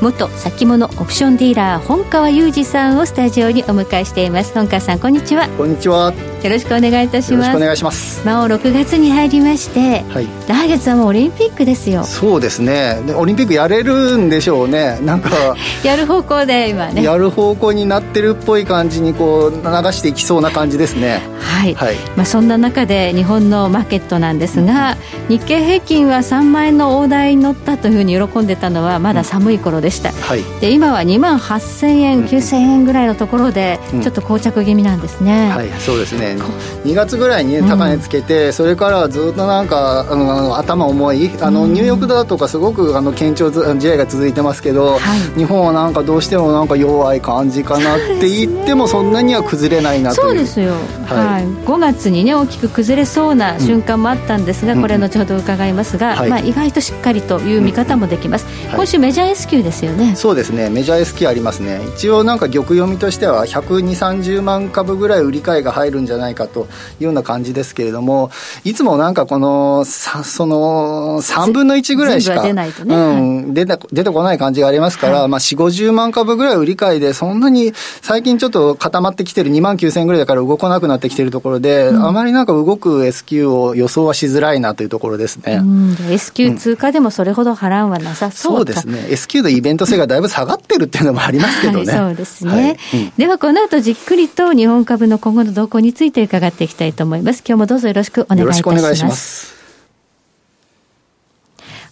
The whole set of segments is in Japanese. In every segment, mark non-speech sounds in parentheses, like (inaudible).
元先物オプションディーラー本川裕二さんをスタジオにお迎えしています。本川さんこんにちは。こんにちは。よろしくお願いいたします。よろしくお願いします。まあ6月に入りまして、はい、来月はもうオリンピックですよ。そうですね。でオリンピックやれるんでしょうね。なんか (laughs) やる方向で今ね。やる方向になってるっぽい感じにこう流していきそうな感じですね。はい、はい、まあ、そんな中で日本のマーケットなんですが日経平均は3万円の大台に乗ったというふうに喜んでたのはまだ寒い頃でした、うん、はい、で今は2万8000円9000円ぐらいのところでちょっと膠着気味なんですね、うん、はいそうですね。2月ぐらいに、ね、高値つけて、うん、それからはずっとなんかあの頭重いあの、ニューヨークだとかすごくあの堅調試合が続いてますけど、はい、日本はなんかどうしてもなんか弱い感じかなって言ってもそんなには崩れないなという。そうですよ、はい、はい、5月にね大きく崩れそうな瞬間もあったんですが、これ後ほど伺いますが、まあ、意外としっかりという見方もできます、今週メジャー S q ですよね。そうですね。メジャー S q ありますね。一応なんか玉読みとしては12030万株ぐらい売り買いが入るんじゃないかというような感じですけれどもいつもなんかこのさその3分の1ぐらいしか出ないとね、うん、出て出てこない感じがありますから、はい、まあ、4 5 0万株ぐらい売り買いでそんなに最近ちょっと固まってきてる2万9000ぐらいだから動かなくなってきてるところで、うん、あまりなんか動く S q を予想はしづらいなというところですね、うん、S q 通過でもそれほど払うはなさそう、そうですね。S q のイベント性がだいぶ下がってるっていうのもありますけどね、はい、そうですね、はい。ではこの後じっくりと日本株の今後の動向について伺っていきたいと思います。今日もどうぞよろしくお願いいたします。よろしくお願いします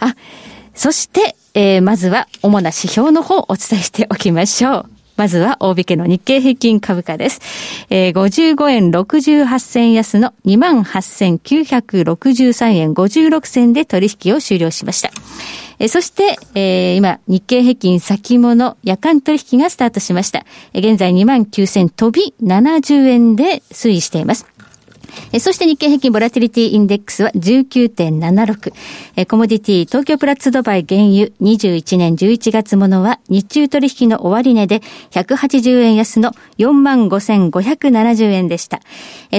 あそして、えー、まずは主な指標の方をお伝えしておきましょう。まずは大引けの日経平均株価です。えー、55円68銭安の28,963円56銭で取引を終了しました。え、そして、えー、今、日経平均先物夜間取引がスタートしました。え、現在2万9000飛び70円で推移しています。そして日経平均ボラティリティインデックスは19.76。えコモディティ東京プラッツドバイ原油21年11月ものは日中取引の終値で180円安の45,570円でした。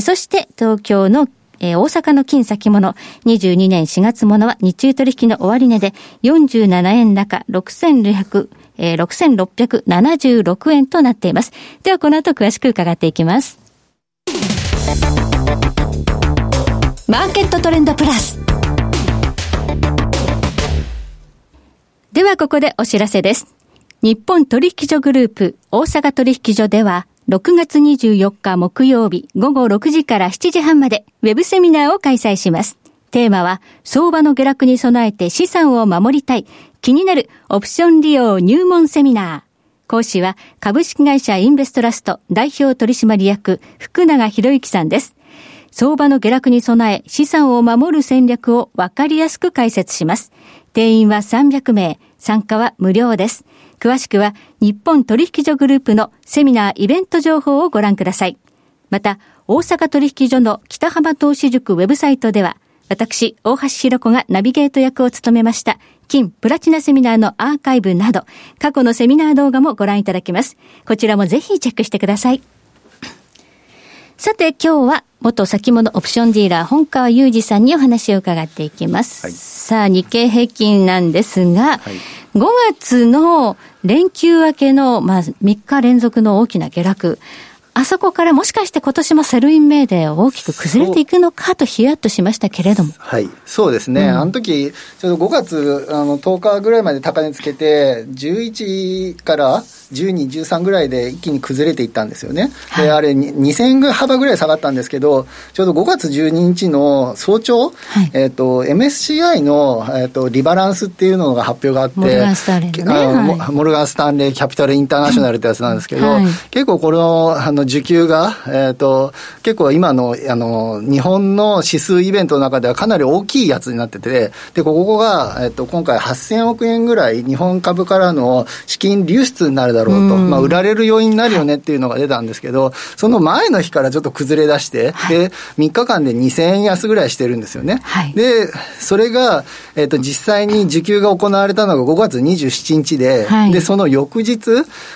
そして東京のえー、大阪の金先物、22年4月ものは日中取引の終値で47円高6600、えー、6676円となっています。ではこの後詳しく伺っていきます。マーケットトレンドプラス。ではここでお知らせです。日本取引所グループ大阪取引所では6月24日木曜日午後6時から7時半までウェブセミナーを開催します。テーマは相場の下落に備えて資産を守りたい気になるオプション利用入門セミナー。講師は株式会社インベストラスト代表取締役福永博之さんです。相場の下落に備え資産を守る戦略をわかりやすく解説します。定員は300名、参加は無料です。詳しくは日本取引所グループのセミナーイベント情報をご覧ください。また、大阪取引所の北浜投資塾ウェブサイトでは、私、大橋弘子がナビゲート役を務めました、金プラチナセミナーのアーカイブなど、過去のセミナー動画もご覧いただけます。こちらもぜひチェックしてください。さて今日は元先物オプションディーラー本川裕二さんにお話を伺っていきます。はい、さあ日経平均なんですが、はい、5月の連休明けの、まあ、3日連続の大きな下落。あそこからもしかして今年も Sell in May で大きく崩れていくのかとヒヤッとしましたけれども。はい。そうですね。うん、あの時、ちょうど5月あの10日ぐらいまで高値つけて、11から12、13ぐらいで一気に崩れていったんですよね。はい、で、あれ、2000円幅ぐらい下がったんですけど、ちょうど5月12日の早朝、はい、えっ、ー、と、MSCI の、えーと、リバランスっていうのが発表があって、モルガンスタンレー、ね、モルガンスタンレーキャピタルインターナショナルってやつなんですけど、結構このあの需給が、えーと、結構今のあの日本の指数イベントの中ではかなり大きいやつになってて、でここが、えーと、今回8000億円ぐらい日本株からの資金流出になるだろうと、まあ、売られる要因になるよねっていうのが出たんですけど、その前の日からちょっと崩れ出して、はい、で3日間で2000円安ぐらいしてるんですよね。はい、でそれが、えーと、実際に受給が行われたのが5月27日で、はい、でその翌日、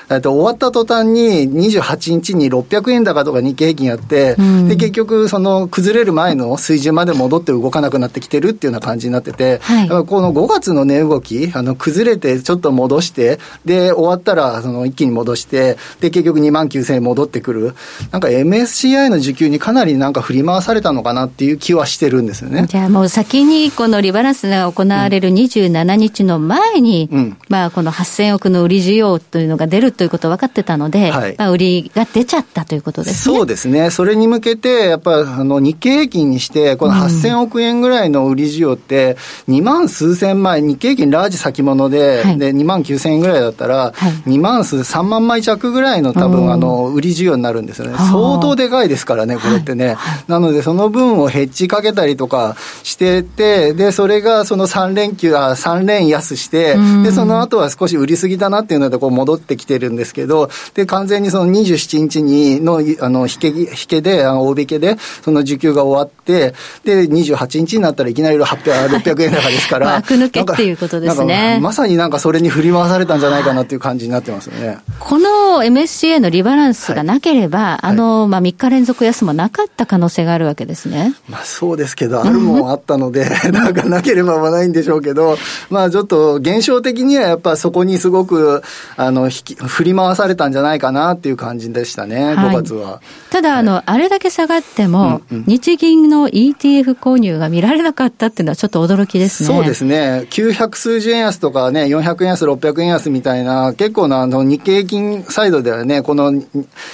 えーと、終わった途端に28日に600円高とか日経平均やって、うん、で結局その崩れる前の水準まで戻って動かなくなってきてるっていうような感じになってて、はい、この5月の値動きあの崩れてちょっと戻してで終わったらその一気に戻してで結局2万9000円戻ってくる。なんか MSCI の需給にかなりなんか振り回されたのかなっていう気はしてるんですよね。じゃあもう先にこのリバランスが行われる27日の前に、うん、まあこの8000億の売り需要というのが出るということ分かってたので、はい、まあ売りが出ちゃったということですね。そうですね。それに向けて、やっぱあの日経平均にして、この8000億円ぐらいの売り需要って、2万数千枚、日経平均ラージ先物で、はい、で2万9000円ぐらいだったら、はい、2万数、3万枚弱ぐらいの多分、あの売り需要になるんですよね。相当でかいですからね、これってね。なので、その分をヘッジかけたりとかしてて、で、それがその3連休、あ3連安して、で、その後は少し売りすぎだなっていうので、こう戻ってきてるんですけど、で、完全にその27日にの、あの、引け、引けで、あの大引けで、その受給が終わって、で、28日になったらいきなり800、600円高ですから。悪抜けっていうことですね。まさになんかそれに振り回されたんじゃないかなっていう感じになってますよね。この MSCA のリバランスがなければ、はい、あの、まあ、3日連続安もなかった可能性があるわけですね。まあ、そうですけど、あるもんあったので、(laughs) なんかなければはないんでしょうけど、まあ、ちょっと現象的にはやっぱそこにすごく、あの、振り回されたんじゃないかなっていう感じでしたね、5月は。ただ、あの、あれだけ下がっても、日銀の ETF 購入が見られなかったっていうのはちょっと驚きですね。そうですね。900数十円安とかね、400円安、600円安みたいな、結構な、あの、日経平均サイドではね、この、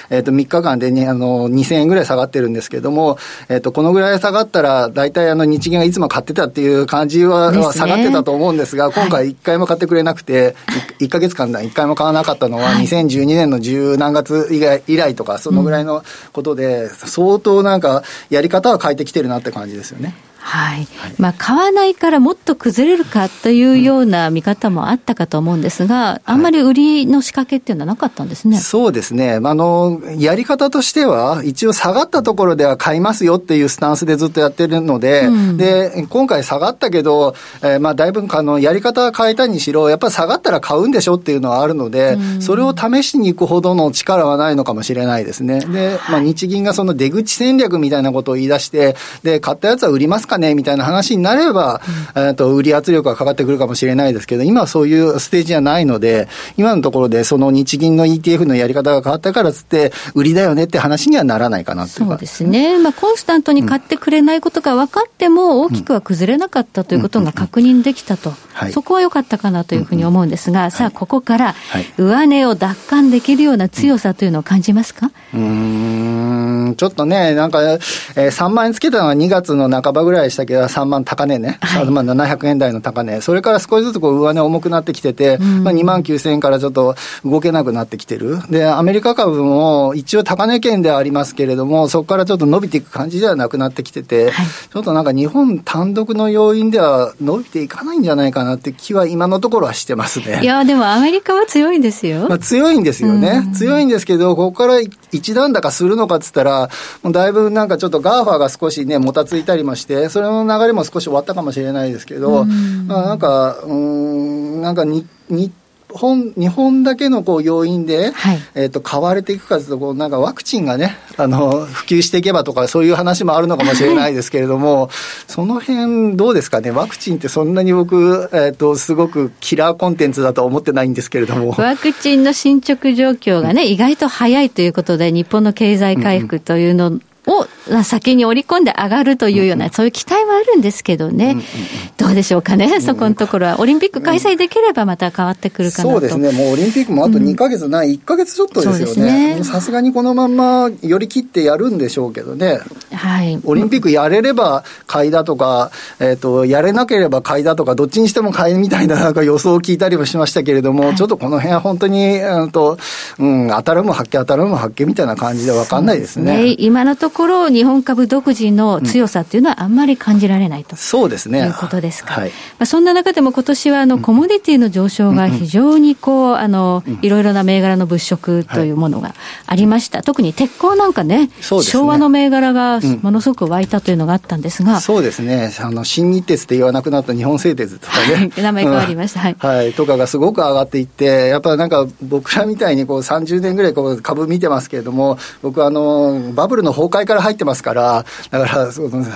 えっ、ー、と、3日間でに、あの、2000円ぐらい下がってるんですけども、えっ、ー、と、このぐらい下がったら、大体あの、日銀がいつも買ってたっていう感じは、ね、下がってたと思うんですが、今回1回も買ってくれなくて、1, 1ヶ月間だ、1回も買わなかったのは、2012年の十何月以来以来とか、そのぐらいのことで、相当なんか、やり方は変えてきてるなって感じですよね。はい、まあ、買わないからもっと崩れるかというような見方もあったかと思うんですが、あんまり売りの仕掛けっていうのはなかったんですね、はい、そうですね、あのやり方としては、一応下がったところでは買いますよっていうスタンスでずっとやってるので、うん、で今回下がったけど、えー、まあだいぶあのやり方は変えたにしろ、やっぱり下がったら買うんでしょっていうのはあるので、うん、それを試しに行くほどの力はないのかもしれないですね。で、まあ、日銀がその出口戦略みたいなことを言い出して、で買ったやつは売りますかねみたいな話になれば、うん、えと売り圧力がかかってくるかもしれないですけど、今はそういうステージじゃないので、今のところでその日銀の ETF のやり方が変わったからつって、売りだよねって話にはならないかなそうですね、まあ、コンスタントに買ってくれないことが分かっても、大きくは崩れなかったということが確認できたと、そこは良かったかなというふうに思うんですが、さあ、ここから上値を奪還できるような強さというのを感じますか、うん、ちょっとね、なんか、えー、3万円つけたのは2月の半ばぐらいでしたけど、3万高値ね、はい、3万700円台の高値、それから少しずつこう上値重くなってきてて、うん、まあ、2万9000円からちょっと動けなくなってきてる。で、アメリカ株も一応高値圏ではありますけれども、そこからちょっと伸びていく感じではなくなってきてて、はい、ちょっとなんか日本単独の要因では伸びていかないんじゃないかなって気は今のところはしてますね。いや、でもアメリカは強いんですよ。まあ、強いんですよね。うん、強いんですけど、ここから一段高するのかっつったら、もうだいぶなんかちょっとガーファが少しね、もたついたりもして、それの流れも少し終わったかもしれないですけど、まあ、なんか、うん、なんかに、日本日本だけのこう要因で、はい、えー、と買われていくかというとこう、なんかワクチンがねあの、普及していけばとか、そういう話もあるのかもしれないですけれども、はい、その辺どうですかね、ワクチンってそんなに僕、えーと、すごくキラーコンテンツだと思ってないんですけれども。(laughs) ワクチンの進捗状況がね、意外と早いということで、日本の経済回復というのを先に織り込んで上がるというような、そういう期待はあるんですけどね、どうでしょうかね、そこのところは。オリンピック開催できればまた変わってくるかなそうですね、もうオリンピックもあと2か月ない、1か月ちょっとですよね。さすがにこのまんま寄り切ってやるんでしょうけどね。はい、オリンピックやれれば買いだとか、えーと、やれなければ買いだとか、どっちにしても買いみたいななんか予想を聞いたりもしましたけれども、はい、ちょっとこの辺は本当に、うんとうん、当たるも発見、当たるも発見みたいな感じで分かんないですね、ね、今のところ、日本株独自の強さっていうのはあんまり感じられないと、うん、そうですね。いうことですか。はい、まあ、そんな中でも今年はあのコモディティの上昇が非常にこう、あのいろいろな銘柄の物色というものがありました、はい、特に鉄鋼なんかね、ね。昭和の銘柄がものすごく湧いたというのがあったんですが、そうですね、あの新日鉄って言わなくなった日本製鉄とかね、(laughs) 名前変わりました、はい、はい、とかがすごく上がっていって、やっぱなんか僕らみたいにこう30年ぐらいこう株見てますけれども、僕あの、バブルの崩壊から入ってますから、だから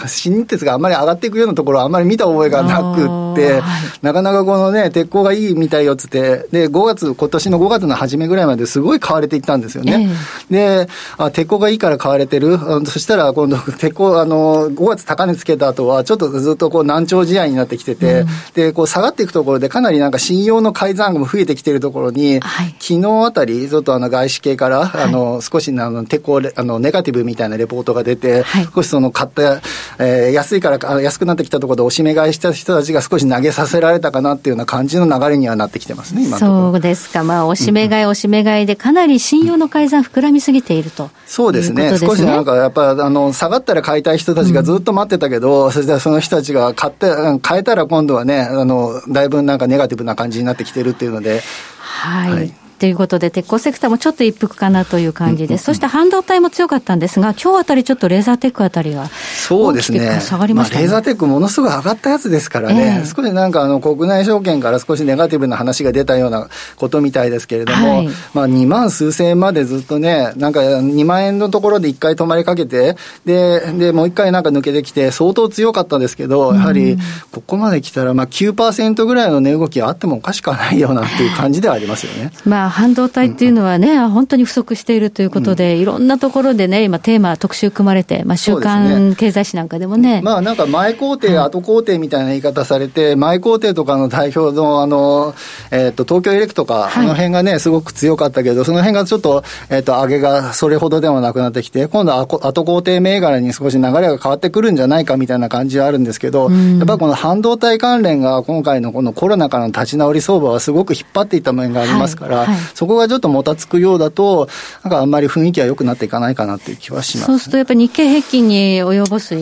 新日鉄があんまり上がっていくようなところはあんまり見た覚えがなくって、はい、なかなかこのね、鉄鋼がいいみたいよっつって、で、5月、今年の5月の初めぐらいまですごい買われていったんですよね。えー、で、あ、鉄鋼がいいから買われてる。そしたら今度、鉄鋼、あの、5月高値つけた後は、ちょっとずっとこう難聴試合になってきてて、うん、で、こう下がっていくところでかなりなんか信用の改ざんも増えてきてるところに、はい、昨日あたり、ちょっとあの外資系から、はい、あの、少しあの、鉄鋼、あの、ネガティブみたいなレポートが出て、はい、少しその買った、えー、安いから安くなってきたところでおしめ買いした人たちが少し投げさせられたかなっていうような感じの流れにはなってきてますね、今そうですか。まあ、おしめ買い、おしめ買いでかなり信用の改ざん膨らみすぎていると、そうですね。少しなんかやっぱあの、下がったら買いたい人たちがずっと待ってたけど、うん、そしたらその人たちが買って、買えたら今度はね、あの、だいぶなんかネガティブな感じになってきてるっていうので、はい、はいということで、鉄鋼セクターもちょっと一服かなという感じです。そして半導体も強かったんですが、今日あたりちょっとレーザーテックあたりは、そうですね。下がりました、ね、まあ、レーザーテックものすごい上がったやつですからね、えー、少しなんかあの国内証券から少しネガティブな話が出たようなことみたいですけれども、はい、まあ2万数千円までずっとね、なんか2万円のところで1回止まりかけて、で、で、もう1回なんか抜けてきて、相当強かったんですけど、やはりここまで来たら、まあ9%ぐらいの値動きがあってもおかしくはないようなっていう感じではありますよね。まあ半導体っていうのはね、本当に不足しているということで、うん、いろんなところでね、今、テーマ、特集組まれて、まあ、週刊経済誌なんかでもね。まあ、なんか前工程、後工程みたいな言い方されて、前工程とかの代表の、あの、えっ、ー、と、東京エレクとか、あの辺がね、すごく強かったけど、その辺がちょっと、えっ、ー、と、上げがそれほどでもなくなってきて、今度は後工程銘柄に少し流れが変わってくるんじゃないかみたいな感じはあるんですけど、やっぱこの半導体関連が今回のこのコロナからの立ち直り相場はすごく引っ張っていった面がありますから、はいはい、そこがちょっともたつくようだと、なんかあんまり雰囲気は良くなっていかないかなっていう気はします、ね、そうするとやっぱり日経平均に及ぼす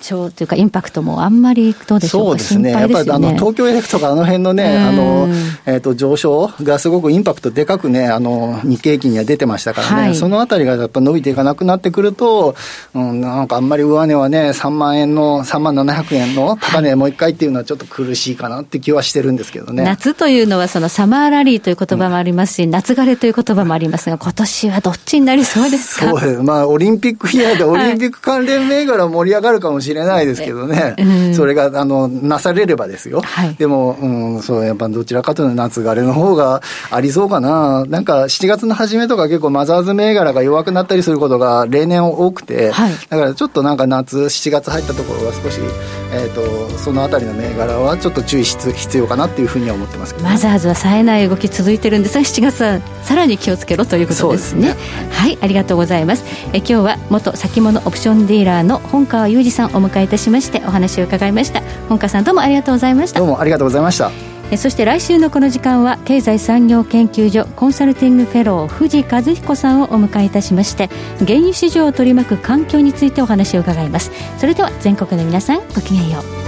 象というか、インパクトもあんまりどうでしょうか、そうですね、やっぱりあの東京エレクとか、あの辺のね、あのえーと、上昇がすごくインパクトでかくね、あの日経平均には出てましたからね、はい、そのあたりがやっぱ伸びていかなくなってくると、うん、なんかあんまり上値はね、3万円の、3万700円の高値、もう一回っていうのはちょっと苦しいかなって気はしてるんですけどね。夏というのは、そのサマーラリーという言葉もありますし、うん、夏枯れという言葉もありますが、今年はどっちになりそうですかそうまあ、オリンピックイヤーで、オリンピック関連銘柄盛り上がるかもしれないですけどね、うん、それがあのなされればですよ、はい、でも、うん、そうやっぱどちらかというと夏枯れの方がありそうかな、なんか7月の初めとか結構マザーズ銘柄が弱くなったりすることが例年多くて、はい、だからちょっとなんか夏、7月入ったところが少し、えーと、そのあたりの銘柄はちょっと注意し必要かなっていうふうには思ってますけど、ね、マザーズは冴えない動き続いてるんですが、7月はさらに気をつけろということですね。すねはい、ありがとうございます。え今日は元先物オプションディーラーの本川裕二さんお迎えいたしましてお話を伺いました。本川さんどうもありがとうございました。どうもありがとうございましたそして来週のこの時間は経済産業研究所コンサルティングフェロー藤和彦さんをお迎えいたしまして原油市場を取り巻く環境についてお話を伺いますそれでは全国の皆さんごきげんよう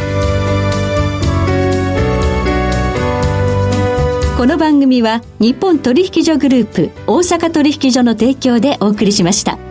この番組は日本取引所グループ大阪取引所の提供でお送りしました。